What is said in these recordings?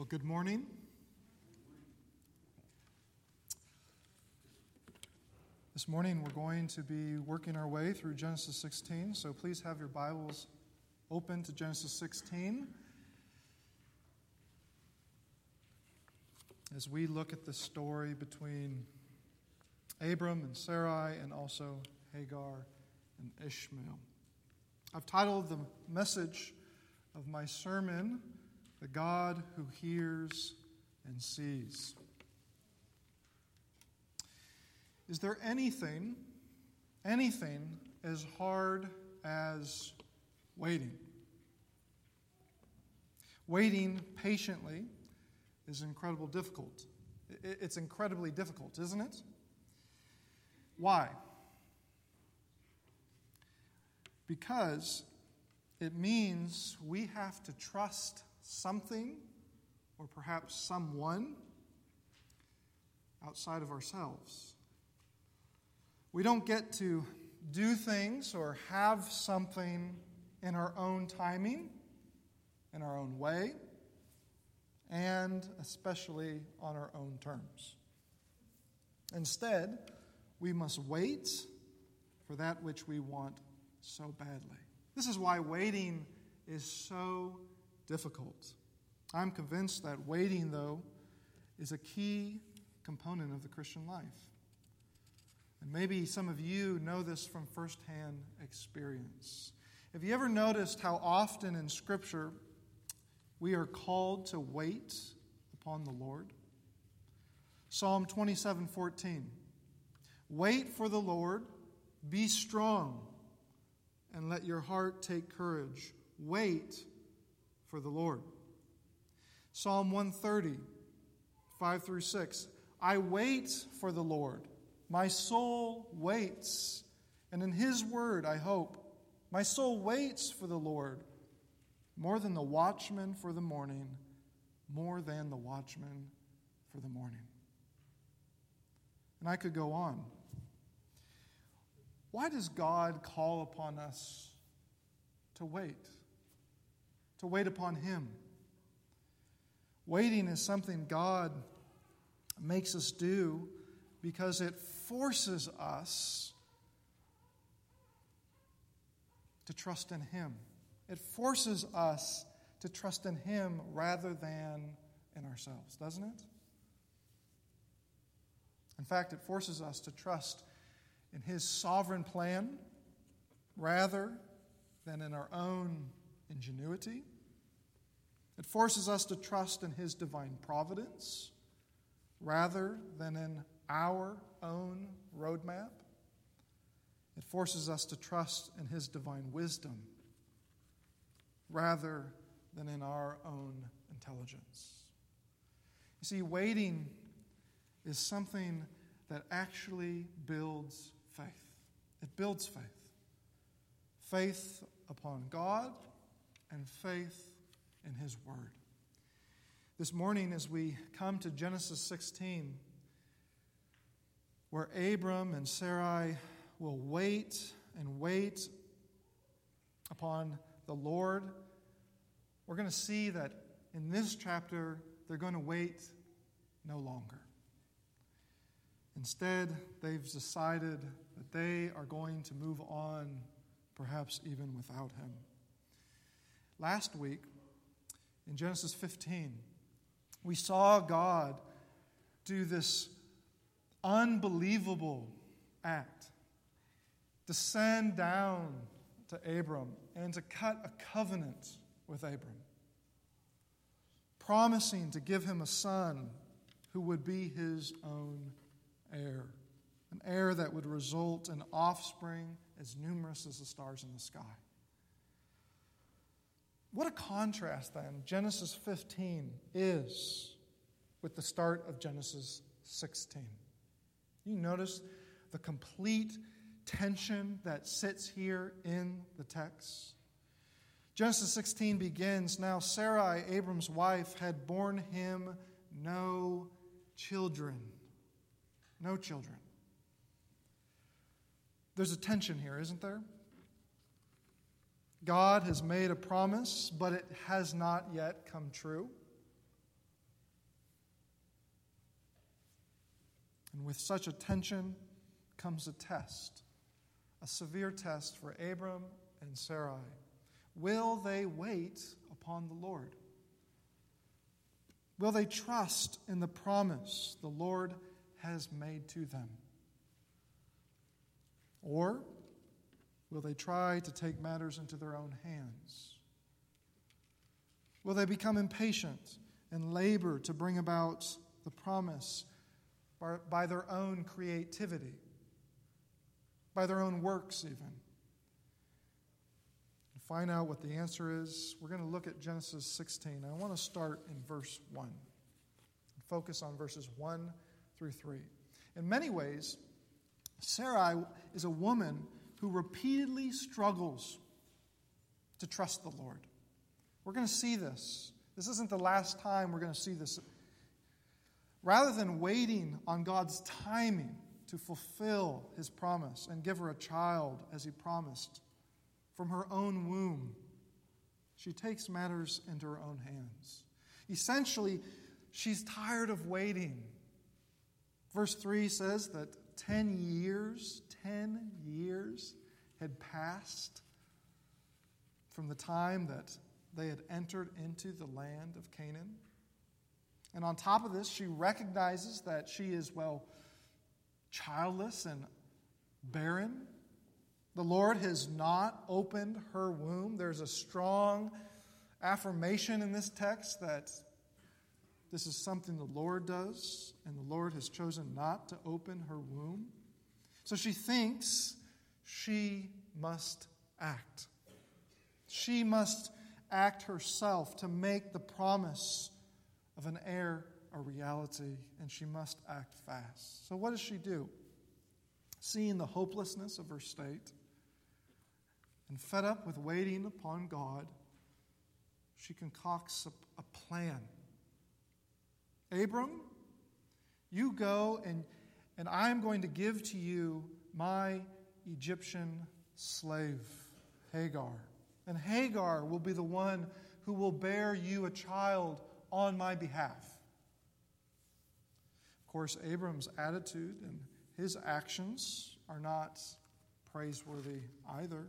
Well, good morning. This morning we're going to be working our way through Genesis 16, so please have your Bibles open to Genesis 16 as we look at the story between Abram and Sarai and also Hagar and Ishmael. I've titled the message of my sermon, The God Who Hears and Sees. Is there anything, anything as hard as waiting? Waiting patiently is incredibly difficult. It's incredibly difficult, isn't it? Why? Because it means we have to trust something or perhaps someone outside of ourselves. We don't get to do things or have something in our own timing, in our own way, and especially on our own terms. Instead, we must wait for that which we want so badly. This is why waiting is so difficult. I'm convinced that waiting, though, is a key component of the Christian life. And maybe some of you know this from firsthand experience. Have you ever noticed how often in Scripture we are called to wait upon the Lord? Psalm 27 14. Wait for the Lord, be strong and let your heart take courage. Wait for the Lord. Psalm 130, 5 through 6. I wait for the Lord. My soul waits, and in his word I hope. My soul waits for the Lord more than the watchman for the morning, more than the watchman for the morning. And I could go on. Why does God call upon us to wait? To wait upon Him? Waiting is something God makes us do because it forces us to trust in Him. It forces us to trust in Him rather than in ourselves, doesn't it? In fact, it forces us to trust in His sovereign plan rather than in our own ingenuity. It forces us to trust in His divine providence rather than in our own roadmap. It forces us to trust in His divine wisdom rather than in our own intelligence. You see, waiting is something that actually builds faith. It builds faith. Faith upon God and faith in His Word. This morning, as we come to Genesis 16, where Abram and Sarai will wait and wait upon the Lord, we're going to see that in this chapter, they're going to wait no longer. Instead, they've decided that they are going to move on, perhaps even without him. Last week, in Genesis 15, we saw God do this unbelievable act descend down to Abram and to cut a covenant with Abram, promising to give him a son who would be his own heir, an heir that would result in offspring as numerous as the stars in the sky. What a contrast, then, Genesis 15 is with the start of Genesis 16. You notice the complete tension that sits here in the text. Genesis 16 begins Now Sarai, Abram's wife, had borne him no children no children. There's a tension here, isn't there? God has made a promise, but it has not yet come true. And with such a tension comes a test, a severe test for Abram and Sarai. Will they wait upon the Lord? Will they trust in the promise the Lord has made to them? Or will they try to take matters into their own hands? Will they become impatient and labor to bring about the promise by their own creativity, by their own works, even? To find out what the answer is, we're going to look at Genesis 16. I want to start in verse 1 and focus on verses 1 through 3. In many ways, Sarai is a woman who repeatedly struggles to trust the Lord. We're going to see this. This isn't the last time we're going to see this. Rather than waiting on God's timing to fulfill his promise and give her a child as he promised from her own womb, she takes matters into her own hands. Essentially, she's tired of waiting. Verse 3 says that 10 years, 10 years had passed from the time that they had entered into the land of Canaan. And on top of this, she recognizes that she is, well, childless and barren. The Lord has not opened her womb. There's a strong affirmation in this text that this is something the Lord does, and the Lord has chosen not to open her womb. So she thinks she must act. She must act herself to make the promise of an heir a reality, and she must act fast. So, what does she do? Seeing the hopelessness of her state and fed up with waiting upon God, she concocts a, a plan. Abram, you go and, and I'm going to give to you my Egyptian slave, Hagar. And Hagar will be the one who will bear you a child on my behalf. Of course, Abram's attitude and his actions are not praiseworthy either.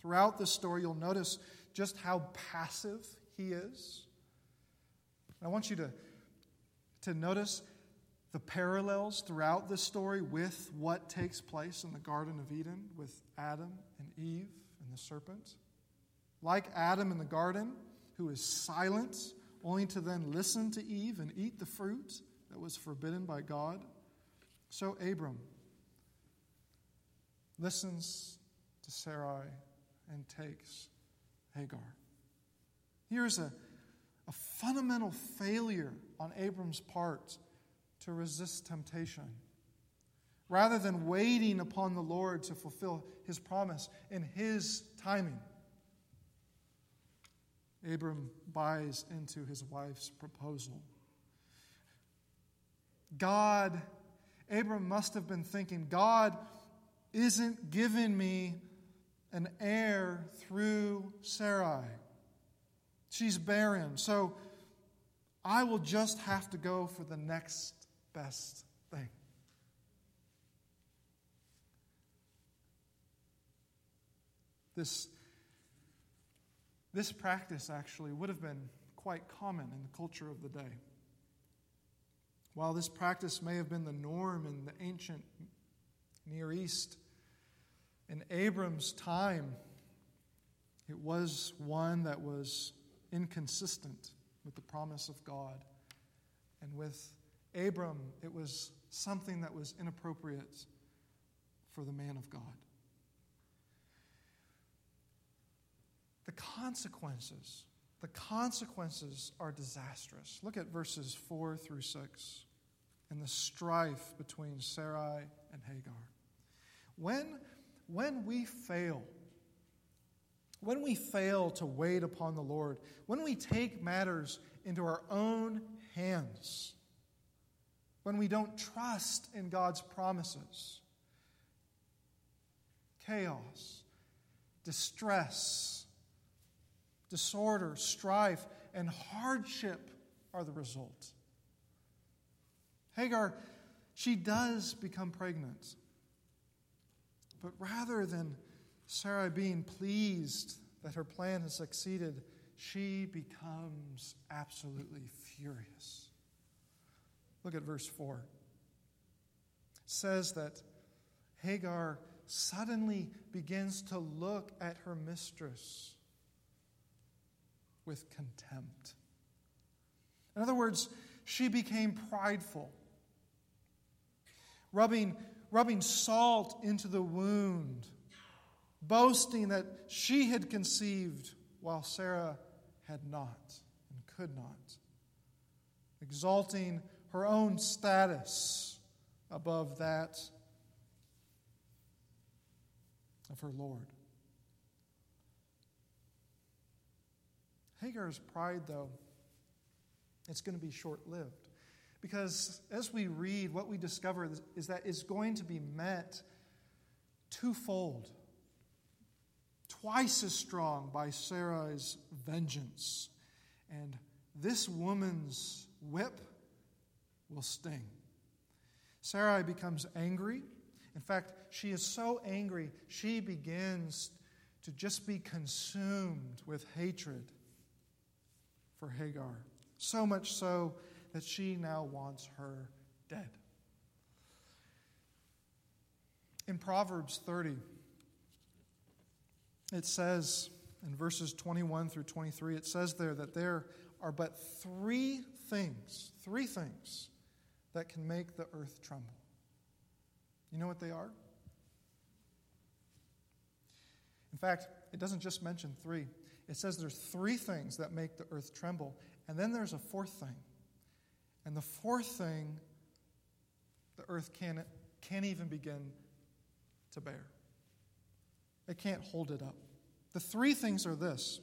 Throughout this story, you'll notice just how passive he is. I want you to, to notice the parallels throughout this story with what takes place in the Garden of Eden with Adam and Eve and the serpent. Like Adam in the garden, who is silent, only to then listen to Eve and eat the fruit that was forbidden by God, so Abram listens to Sarai and takes Hagar. Here's a, a fundamental failure on Abram's part to resist temptation. Rather than waiting upon the Lord to fulfill his promise in his timing, Abram buys into his wife's proposal. God, Abram must have been thinking, God isn't giving me an heir through Sarai. She's barren. So I will just have to go for the next best thing. This, this practice actually would have been quite common in the culture of the day. While this practice may have been the norm in the ancient Near East, in Abram's time, it was one that was inconsistent with the promise of God and with Abram, it was something that was inappropriate for the man of God. The consequences, the consequences are disastrous. Look at verses 4 through 6 and the strife between Sarai and Hagar. When, when we fail, when we fail to wait upon the Lord, when we take matters into our own hands, when we don't trust in God's promises. Chaos, distress, disorder, strife, and hardship are the result. Hagar, she does become pregnant. But rather than Sarai being pleased that her plan has succeeded, she becomes absolutely furious. Look at verse 4. It says that Hagar suddenly begins to look at her mistress with contempt. In other words, she became prideful, rubbing, rubbing salt into the wound, boasting that she had conceived while Sarah had not and could not, exalting her own status above that of her Lord. Hagar's pride, though, it's going to be short lived. Because as we read, what we discover is that it's going to be met twofold, twice as strong by Sarah's vengeance. And this woman's whip will sting. Sarai becomes angry. In fact, she is so angry, she begins to just be consumed with hatred for Hagar. So much so that she now wants her dead. In Proverbs 30, it says in verses 21 through 23, it says there that there are but three things, three things that can make the earth tremble. You know what they are? In fact, it doesn't just mention three. It says there's three things that make the earth tremble, and then there's a fourth thing. And the fourth thing, the earth can't, can't even begin to bear. It can't hold it up. The three things are this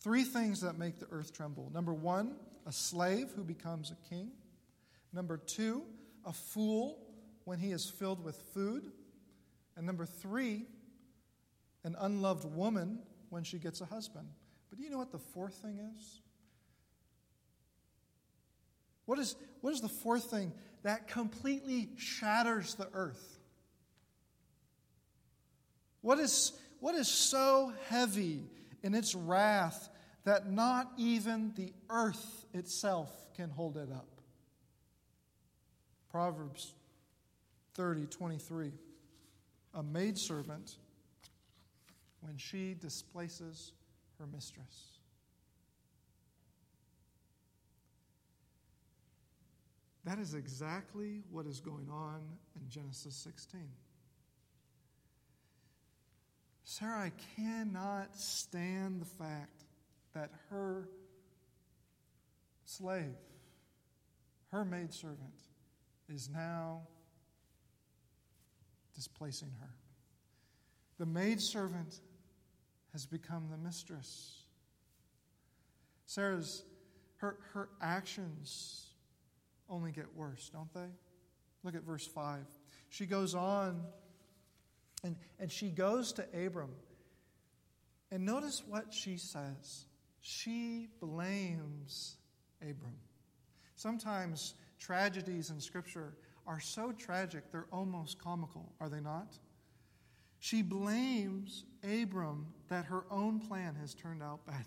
three things that make the earth tremble. Number one, a slave who becomes a king. Number two, a fool when he is filled with food. And number three, an unloved woman when she gets a husband. But do you know what the fourth thing is? What is, what is the fourth thing that completely shatters the earth? What is, what is so heavy in its wrath that not even the earth itself can hold it up? Proverbs 30 23. A maidservant when she displaces her mistress. That is exactly what is going on in Genesis 16. Sarai cannot stand the fact that her slave, her maidservant, is now displacing her. The maidservant has become the mistress. Sarah's, her, her actions only get worse, don't they? Look at verse 5. She goes on and, and she goes to Abram. And notice what she says. She blames Abram. Sometimes tragedies in Scripture are so tragic, they're almost comical, are they not? She blames Abram that her own plan has turned out badly.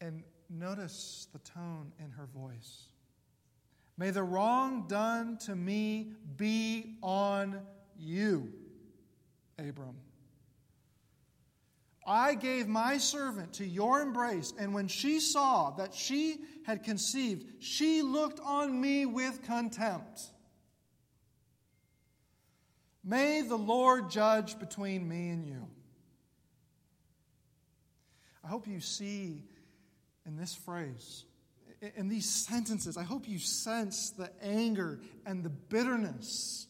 And notice the tone in her voice. May the wrong done to me be on you, Abram. I gave my servant to your embrace, and when she saw that she had conceived, she looked on me with contempt. May the Lord judge between me and you. I hope you see in this phrase, in these sentences, I hope you sense the anger and the bitterness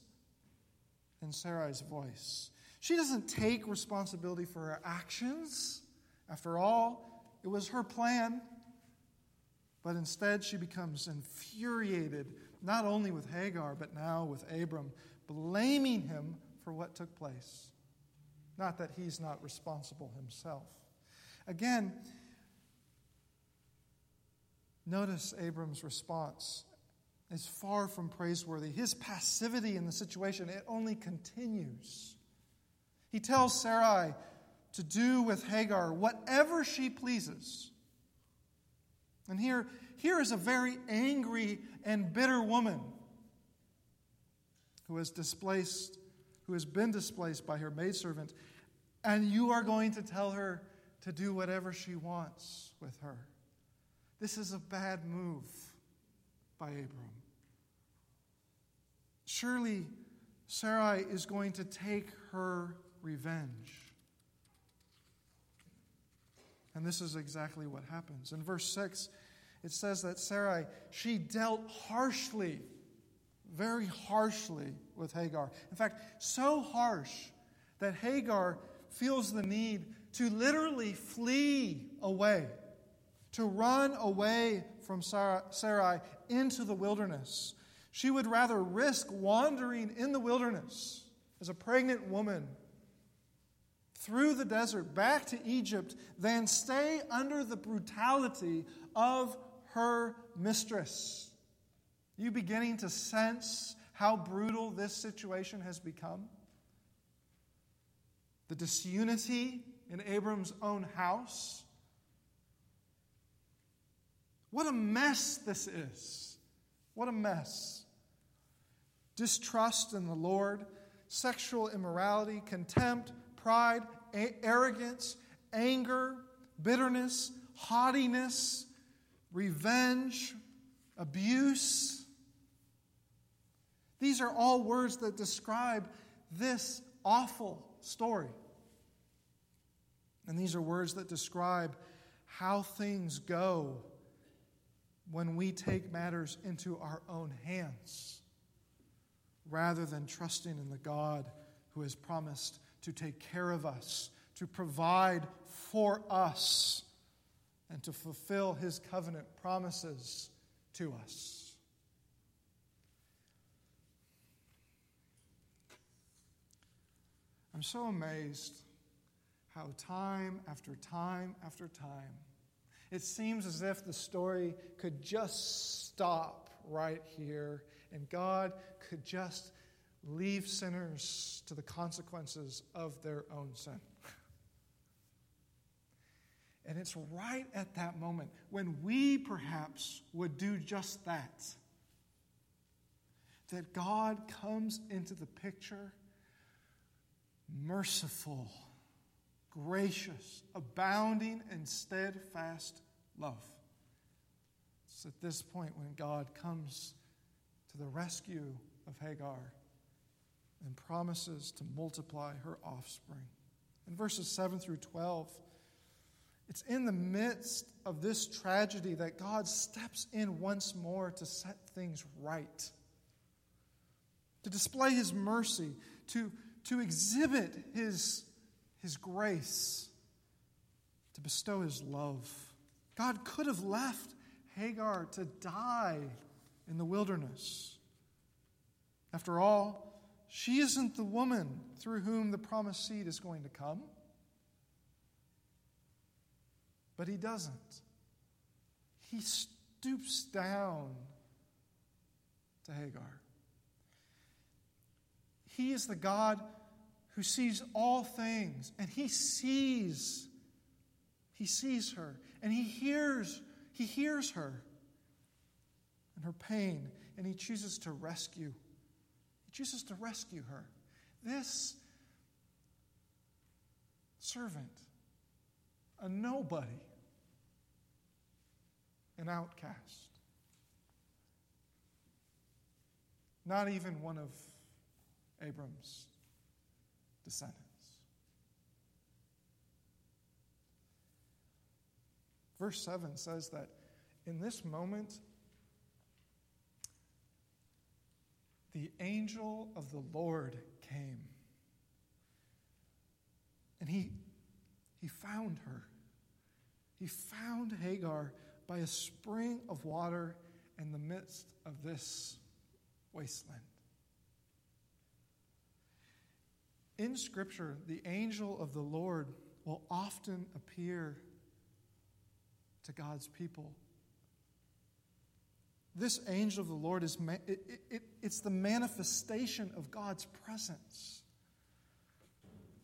in Sarai's voice. She doesn't take responsibility for her actions. After all, it was her plan. But instead, she becomes infuriated, not only with Hagar, but now with Abram, blaming him for what took place. Not that he's not responsible himself. Again, Notice Abram's response is far from praiseworthy. His passivity in the situation, it only continues. He tells Sarai to do with Hagar whatever she pleases. And here, here is a very angry and bitter woman who has displaced, who has been displaced by her maidservant, and you are going to tell her to do whatever she wants with her. This is a bad move by Abram. Surely Sarai is going to take her revenge. And this is exactly what happens. In verse 6, it says that Sarai, she dealt harshly, very harshly with Hagar. In fact, so harsh that Hagar feels the need to literally flee away, to run away from Sarai into the wilderness. She would rather risk wandering in the wilderness as a pregnant woman through the desert back to Egypt than stay under the brutality of her mistress. You beginning to sense how brutal this situation has become? The disunity in Abram's own house. What a mess this is. What a mess. Distrust in the Lord, sexual immorality, contempt, pride, a- arrogance, anger, bitterness, haughtiness, revenge, abuse. These are all words that describe this awful story. And these are words that describe how things go when we take matters into our own hands rather than trusting in the God who has promised to take care of us, to provide for us, and to fulfill his covenant promises to us. I'm so amazed how time after time after time, it seems as if the story could just stop right here and God could just leave sinners to the consequences of their own sin. And it's right at that moment when we perhaps would do just that that God comes into the picture merciful, gracious, abounding and steadfast love. It's at this point when God comes to the rescue of Hagar and promises to multiply her offspring. In verses 7 through 12, it's in the midst of this tragedy that God steps in once more to set things right, to display his mercy, to, to exhibit his, his grace, to bestow his love. God could have left Hagar to die in the wilderness. After all, she isn't the woman through whom the promised seed is going to come. But he doesn't. He stoops down to Hagar. He is the God who sees all things, and he sees he sees her and he hears he hears her and her pain and he chooses to rescue He chooses to rescue her. This servant, a nobody, an outcast, not even one of Abram's descendants. Verse 7 says that in this moment, the angel of the Lord came. And he, he found her. He found Hagar by a spring of water in the midst of this wasteland. In Scripture, the angel of the Lord will often appear to God's people this angel of the Lord is it, it, it's the manifestation of God's presence.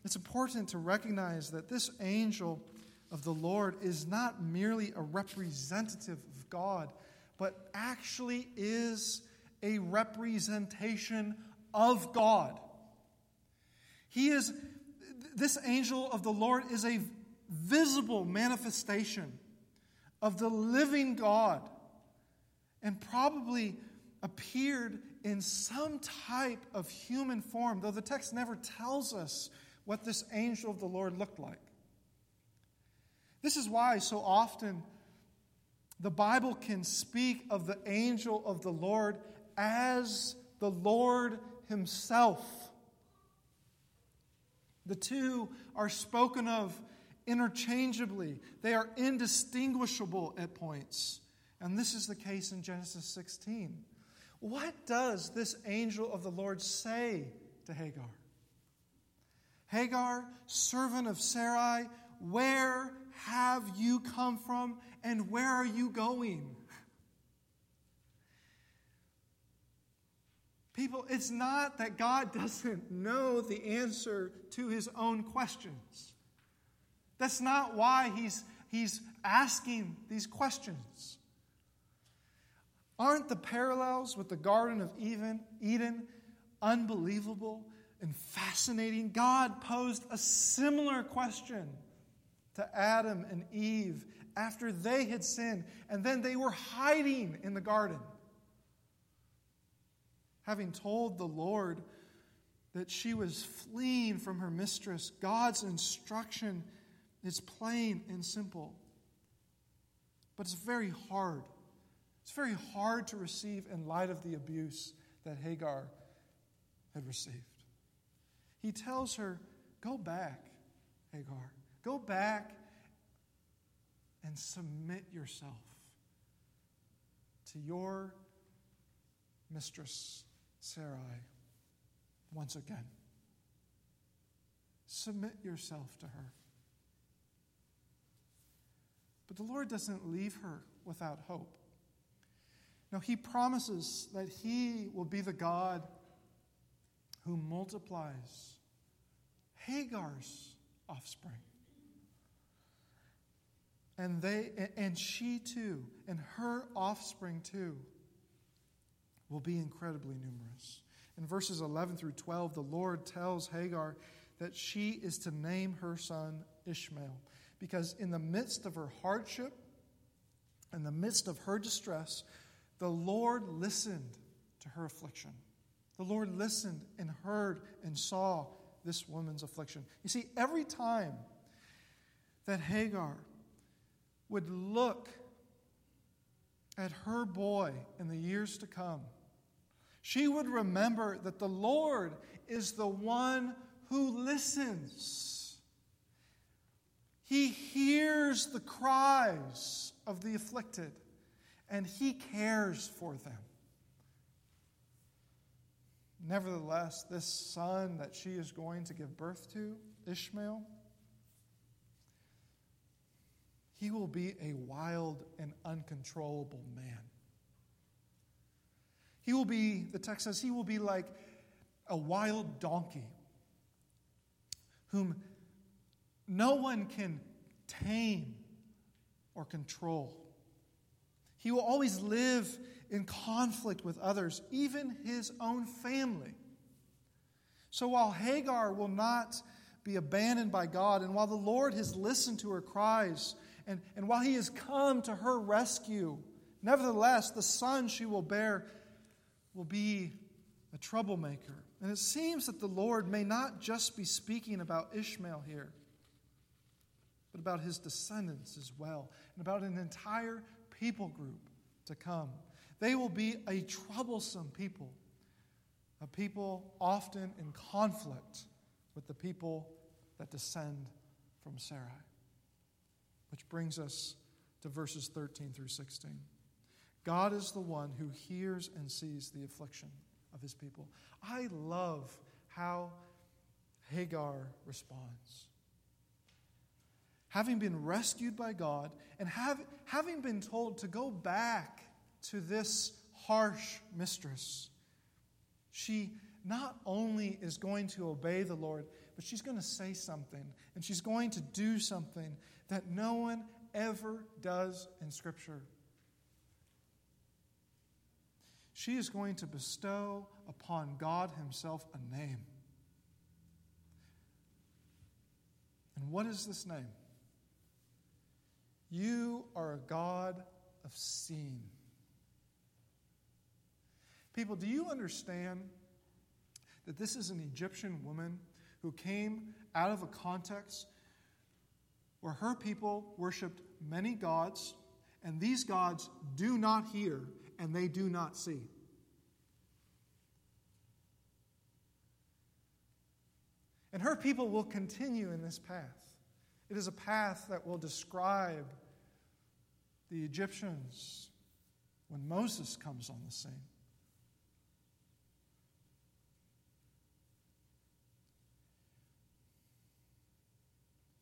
It's important to recognize that this angel of the Lord is not merely a representative of God, but actually is a representation of God. He is, this angel of the Lord is a visible manifestation of the living God and probably appeared in some type of human form, though the text never tells us what this angel of the Lord looked like. This is why so often the Bible can speak of the angel of the Lord as the Lord Himself. The two are spoken of interchangeably, they are indistinguishable at points. And this is the case in Genesis 16. What does this angel of the Lord say to Hagar? Hagar, servant of Sarai, where have you come from and where are you going? People, it's not that God doesn't know the answer to his own questions. That's not why he's, he's asking these questions. Aren't the parallels with the Garden of Eden, Eden unbelievable and fascinating? God posed a similar question to Adam and Eve after they had sinned, and then they were hiding in the garden having told the Lord that she was fleeing from her mistress, God's instruction is plain and simple. But it's very hard. It's very hard to receive in light of the abuse that Hagar had received. He tells her, Go back, Hagar. Go back and submit yourself to your mistress, Sarai once again. Submit yourself to her. But the Lord doesn't leave her without hope. No, He promises that He will be the God who multiplies Hagar's offspring. And they and she too, and her offspring too, will be incredibly numerous. In verses 11 through 12, the Lord tells Hagar that she is to name her son Ishmael, because in the midst of her hardship, in the midst of her distress, the Lord listened to her affliction. The Lord listened and heard and saw this woman's affliction. You see, every time that Hagar would look at her boy in the years to come, she would remember that the Lord is the one who listens. He hears the cries of the afflicted, and He cares for them. Nevertheless, this son that she is going to give birth to, Ishmael, he will be a wild and uncontrollable man. He will be, the text says, he will be like a wild donkey whom no one can tame or control. He will always live in conflict with others, even his own family. So while Hagar will not be abandoned by God, and while the Lord has listened to her cries, and, and while he has come to her rescue, nevertheless, the son she will bear will be a troublemaker. And it seems that the Lord may not just be speaking about Ishmael here, but about his descendants as well, and about an entire people group to come. They will be a troublesome people, a people often in conflict with the people that descend from Sarai. Which brings us to verses 13 through 16. God is the one who hears and sees the affliction of his people. I love how Hagar responds. Having been rescued by God and have, having been told to go back to this harsh mistress. She not only is going to obey the Lord, but she's going to say something, and she's going to do something that no one ever does in Scripture. She is going to bestow upon God Himself a name. And what is this name? You are a God of seeing. People, do you understand that this is an Egyptian woman who came out of a context where her people worshiped many gods, and these gods do not hear and they do not see? And her people will continue in this path. It is a path that will describe the Egyptians when Moses comes on the scene.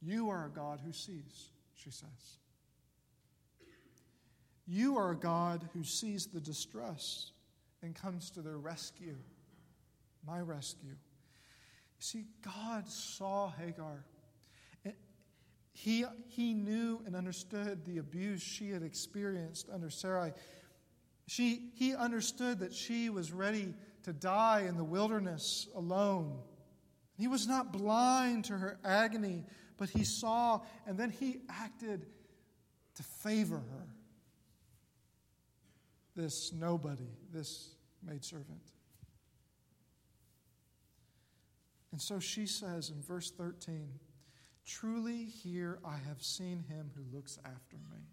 You are a God who sees, she says. You are a God who sees the distress and comes to their rescue, my rescue. You see, God saw Hagar. He, he knew and understood the abuse she had experienced under Sarai. She, he understood that she was ready to die in the wilderness alone. He was not blind to her agony, but he saw and then he acted to favor her. This nobody, this maidservant. And so she says in verse 13, Truly here I have seen him who looks after me.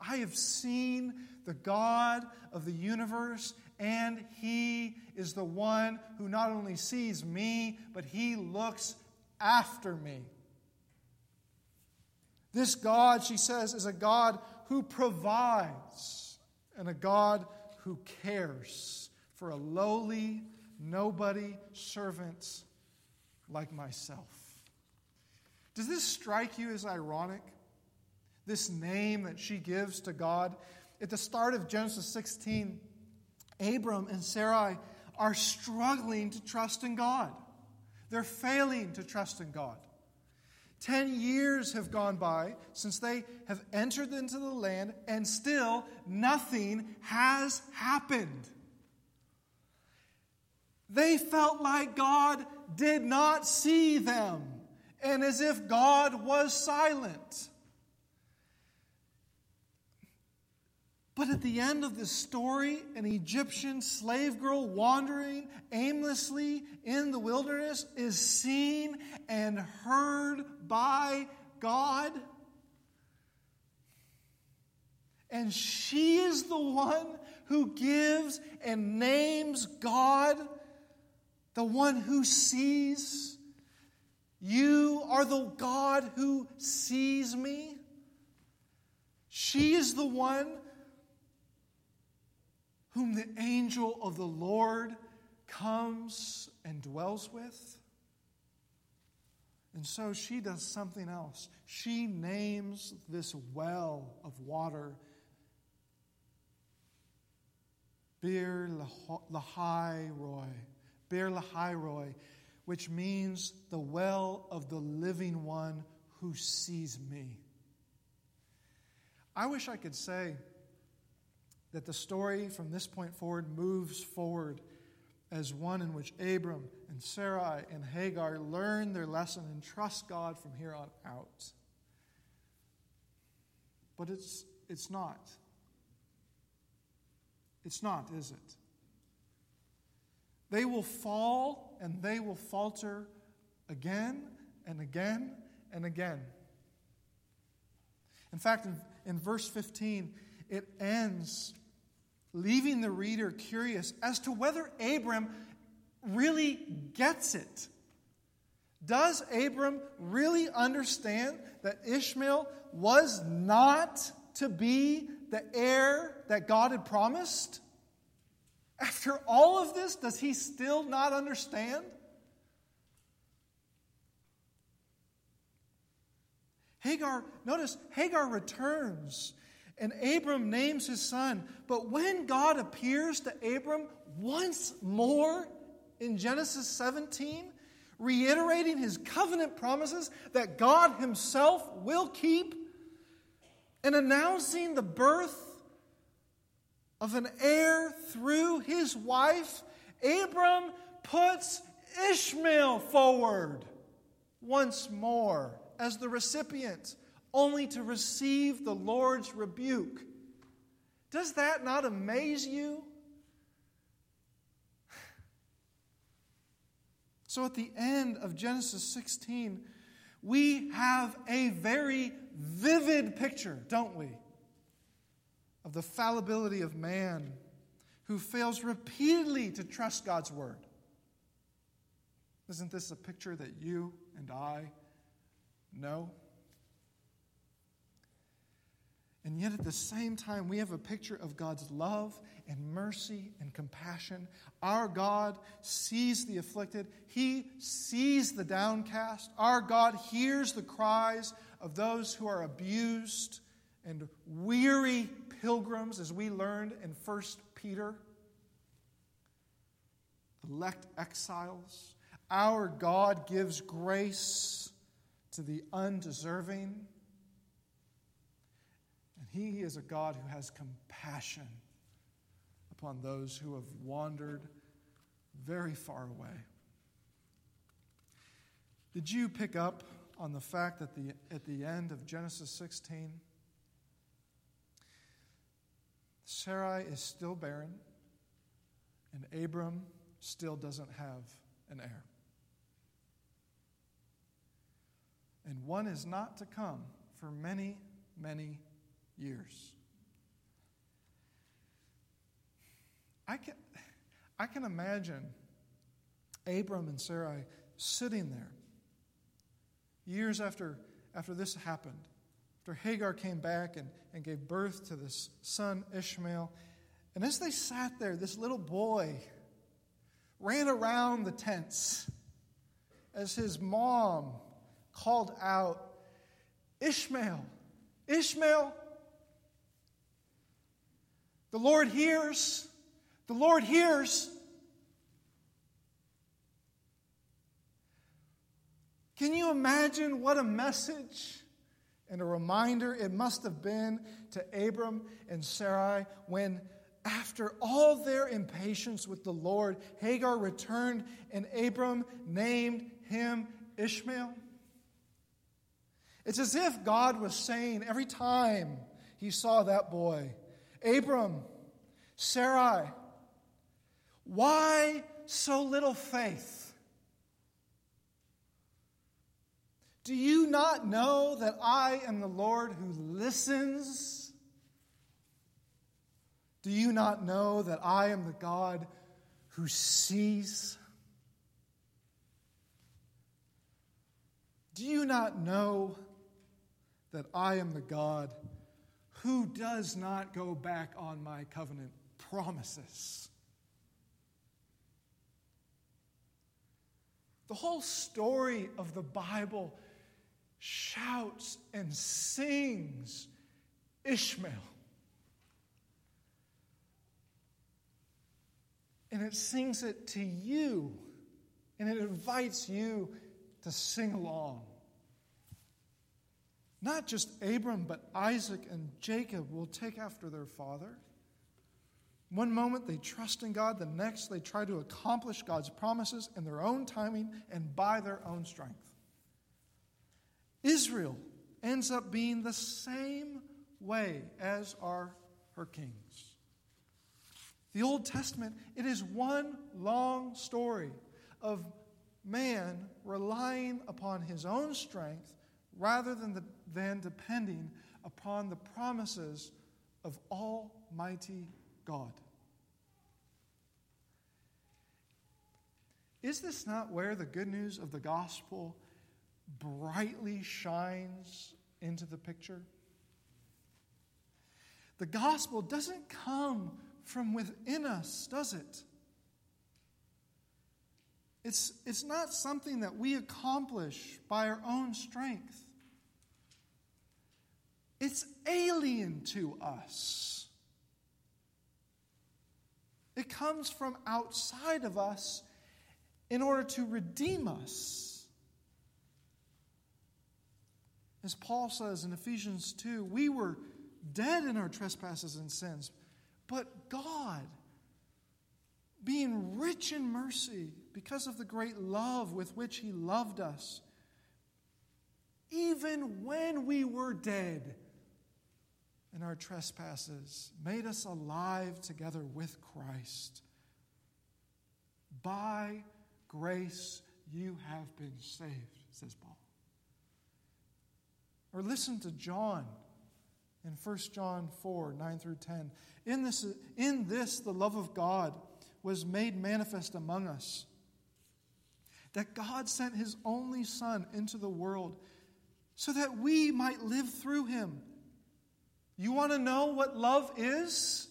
I have seen the God of the universe, and He is the one who not only sees me, but He looks after me. This God, she says, is a God who provides and a God who cares for a lowly, nobody servant like myself. Does this strike you as ironic? This name that she gives to God? At the start of Genesis 16, Abram and Sarai are struggling to trust in God. They're failing to trust in God. Ten years have gone by since they have entered into the land, and still nothing has happened. They felt like God did not see them, and as if God was silent. But at the end of this story, an Egyptian slave girl wandering aimlessly in the wilderness is seen and heard by God. And she is the one who gives and names God, the one who sees. You are the God who sees me. She is the one whom the angel of the Lord comes and dwells with. And so she does something else. She names this well of water Beer Lahai Roi, Beer Lahai Roi, which means the well of the living one who sees me. I wish I could say that the story from this point forward moves forward as one in which Abram and Sarai and Hagar learn their lesson and trust God from here on out. But it's, it's not. It's not, is it? They will fall and they will falter again and again and again. In fact, in, in verse 15, it ends leaving the reader curious as to whether Abram really gets it. Does Abram really understand that Ishmael was not to be the heir that God had promised? After all of this, does he still not understand? Hagar, notice, Hagar returns And Abram names his son. But when God appears to Abram once more in Genesis 17, reiterating his covenant promises that God himself will keep, and announcing the birth of an heir through his wife, Abram puts Ishmael forward once more as the recipient, only to receive the Lord's rebuke. Does that not amaze you? So at the end of Genesis 16, we have a very vivid picture, don't we, of the fallibility of man who fails repeatedly to trust God's word. Isn't this a picture that you and I know? And yet, at the same time, we have a picture of God's love and mercy and compassion. Our God sees the afflicted, He sees the downcast. Our God hears the cries of those who are abused and weary pilgrims, as we learned in 1 Peter. Elect exiles. Our God gives grace to the undeserving. And He is a God who has compassion upon those who have wandered very far away. Did you pick up on the fact that the, at the end of Genesis 16, Sarai is still barren and Abram still doesn't have an heir? And one is not to come for many, many years. I can, I can imagine Abram and Sarai sitting there years after, after this happened, after Hagar came back and, and gave birth to this son Ishmael. And as they sat there, this little boy ran around the tents as his mom called out, Ishmael, Ishmael, the Lord hears. The Lord hears. Can you imagine what a message and a reminder it must have been to Abram and Sarai when, after all their impatience with the Lord, Hagar returned and Abram named him Ishmael? It's as if God was saying every time he saw that boy, Abram, Sarai, why so little faith? Do you not know that I am the Lord who listens? Do you not know that I am the God who sees? Do you not know that I am the God who does not go back on my covenant promises. The whole story of the Bible shouts and sings Ishmael. And it sings it to you, and it invites you to sing along. Not just Abram, but Isaac and Jacob will take after their father. One moment they trust in God, the next they try to accomplish God's promises in their own timing and by their own strength. Israel ends up being the same way as are her kings. The Old Testament, it is one long story of man relying upon his own strength rather than, the, than depending upon the promises of Almighty God. Is this not where the good news of the gospel brightly shines into the picture? The gospel doesn't come from within us, does it? It's, it's not something that we accomplish by our own strength. it's alien to us. It comes from outside of us in order to redeem us. As Paul says in Ephesians 2, we were dead in our trespasses and sins, but God, being rich in mercy because of the great love with which He loved us, even when we were dead in our trespasses, made us alive together with Christ. By grace you have been saved, says Paul. Or listen to John in 1 John 4 9 through 10. In this, in this, the love of God was made manifest among us. That God sent his only Son into the world so that we might live through him. You want to know what love is?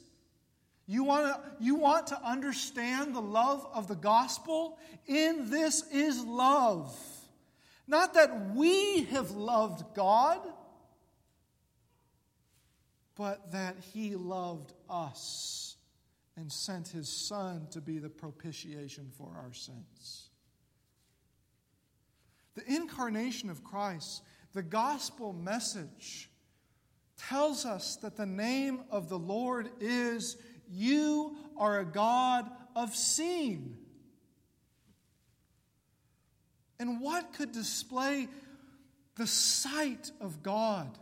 You want, to, you want to understand the love of the gospel? In this is love. Not that we have loved God, but that He loved us and sent His Son to be the propitiation for our sins. The incarnation of Christ the gospel message tells us that the name of the Lord is You are a God of seeing. And what could display the sight of God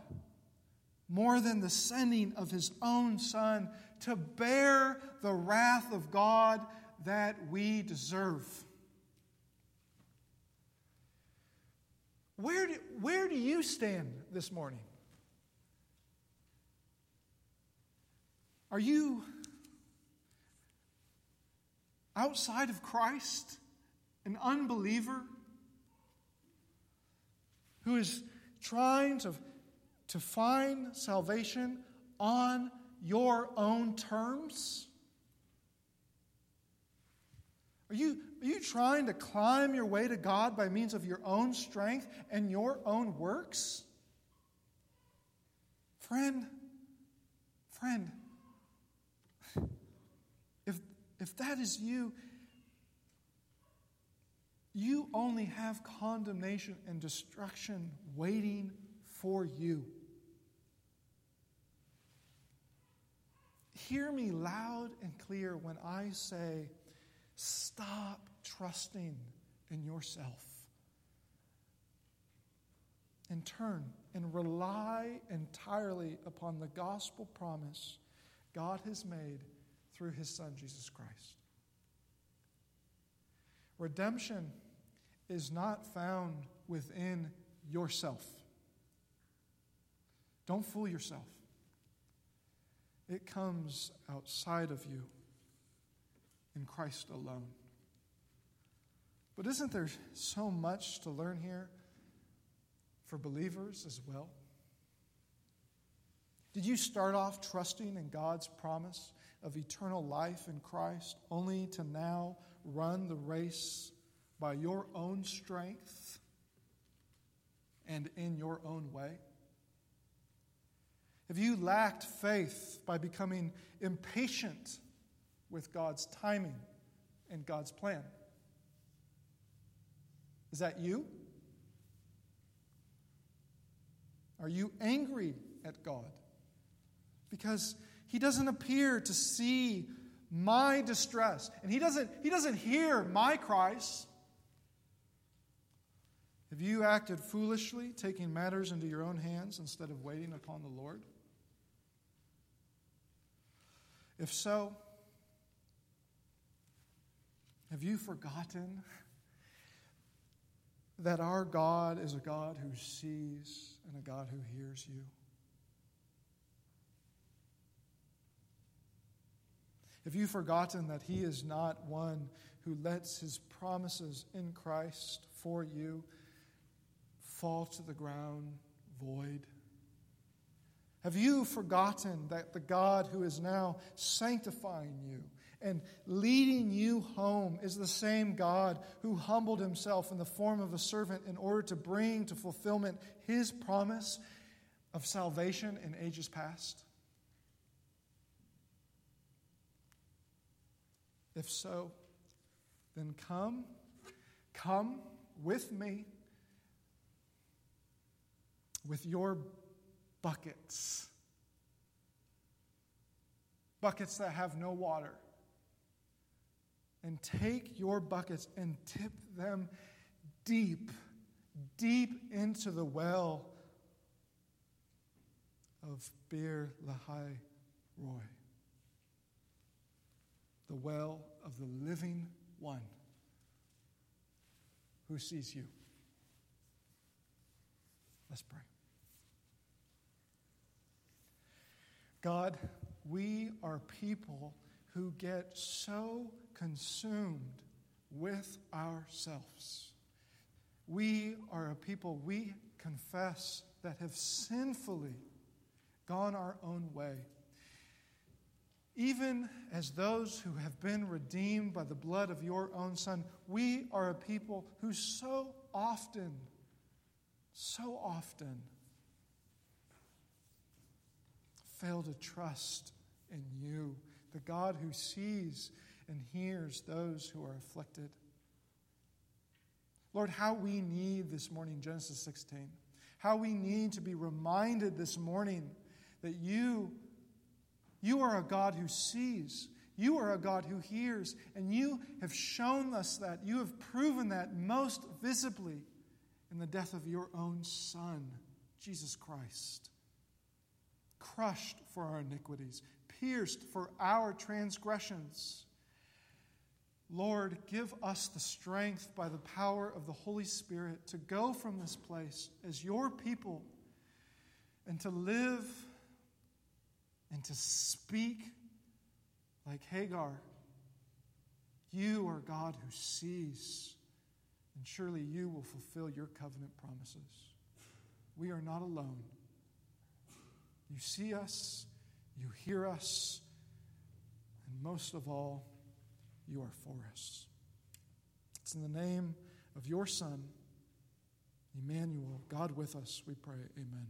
more than the sending of his own Son to bear the wrath of God that we deserve? Where do, where do you stand this morning? Are you outside of Christ, an unbeliever who is trying to, to find salvation on your own terms? Are you, are you trying to climb your way to God by means of your own strength and your own works? Friend, friend, if, if that is you, you only have condemnation and destruction waiting for you. Hear me loud and clear when I say, Stop trusting in yourself and turn and rely entirely upon the gospel promise God has made through his Son, Jesus Christ. Redemption is not found within yourself. Don't fool yourself. It comes outside of you in Christ alone. But isn't there so much to learn here for believers as well? Did you start off trusting in God's promise of eternal life in Christ only to now run the race by your own strength and in your own way? Have you lacked faith by becoming impatient with God's timing and God's plan. Is that you? Are you angry at God? Because He doesn't appear to see my distress, and He doesn't, he doesn't hear my cries. Have you acted foolishly, taking matters into your own hands instead of waiting upon the Lord? If so, have you forgotten that our God is a God who sees and a God who hears you? Have you forgotten that He is not one who lets His promises in Christ for you fall to the ground void? Have you forgotten that the God who is now sanctifying you and leading you home is the same God who humbled himself in the form of a servant in order to bring to fulfillment his promise of salvation in ages past? If so, then come, come with me with your buckets. Buckets that have no water. And take your buckets and tip them deep, deep into the well of Beer Lahai Roi, the well of the living one who sees you. Let's pray. God, we are people who get so consumed with ourselves. We are a people, we confess, that have sinfully gone our own way. Even as those who have been redeemed by the blood of your own Son, we are a people who so often, so often fail to trust in you, the God who sees and hears those who are afflicted. Lord, how we need this morning, Genesis 16, how we need to be reminded this morning that you, you are a God who sees. You are a God who hears, and you have shown us that. You have proven that most visibly in the death of your own Son, Jesus Christ. Crushed for our iniquities, pierced for our transgressions. Lord, give us the strength by the power of the Holy Spirit to go from this place as your people and to live and to speak like Hagar. You are God who sees, and surely you will fulfill your covenant promises. We are not alone. You see us, you hear us, and most of all, you are for us. It's in the name of your Son, Emmanuel, God with us, we pray. Amen.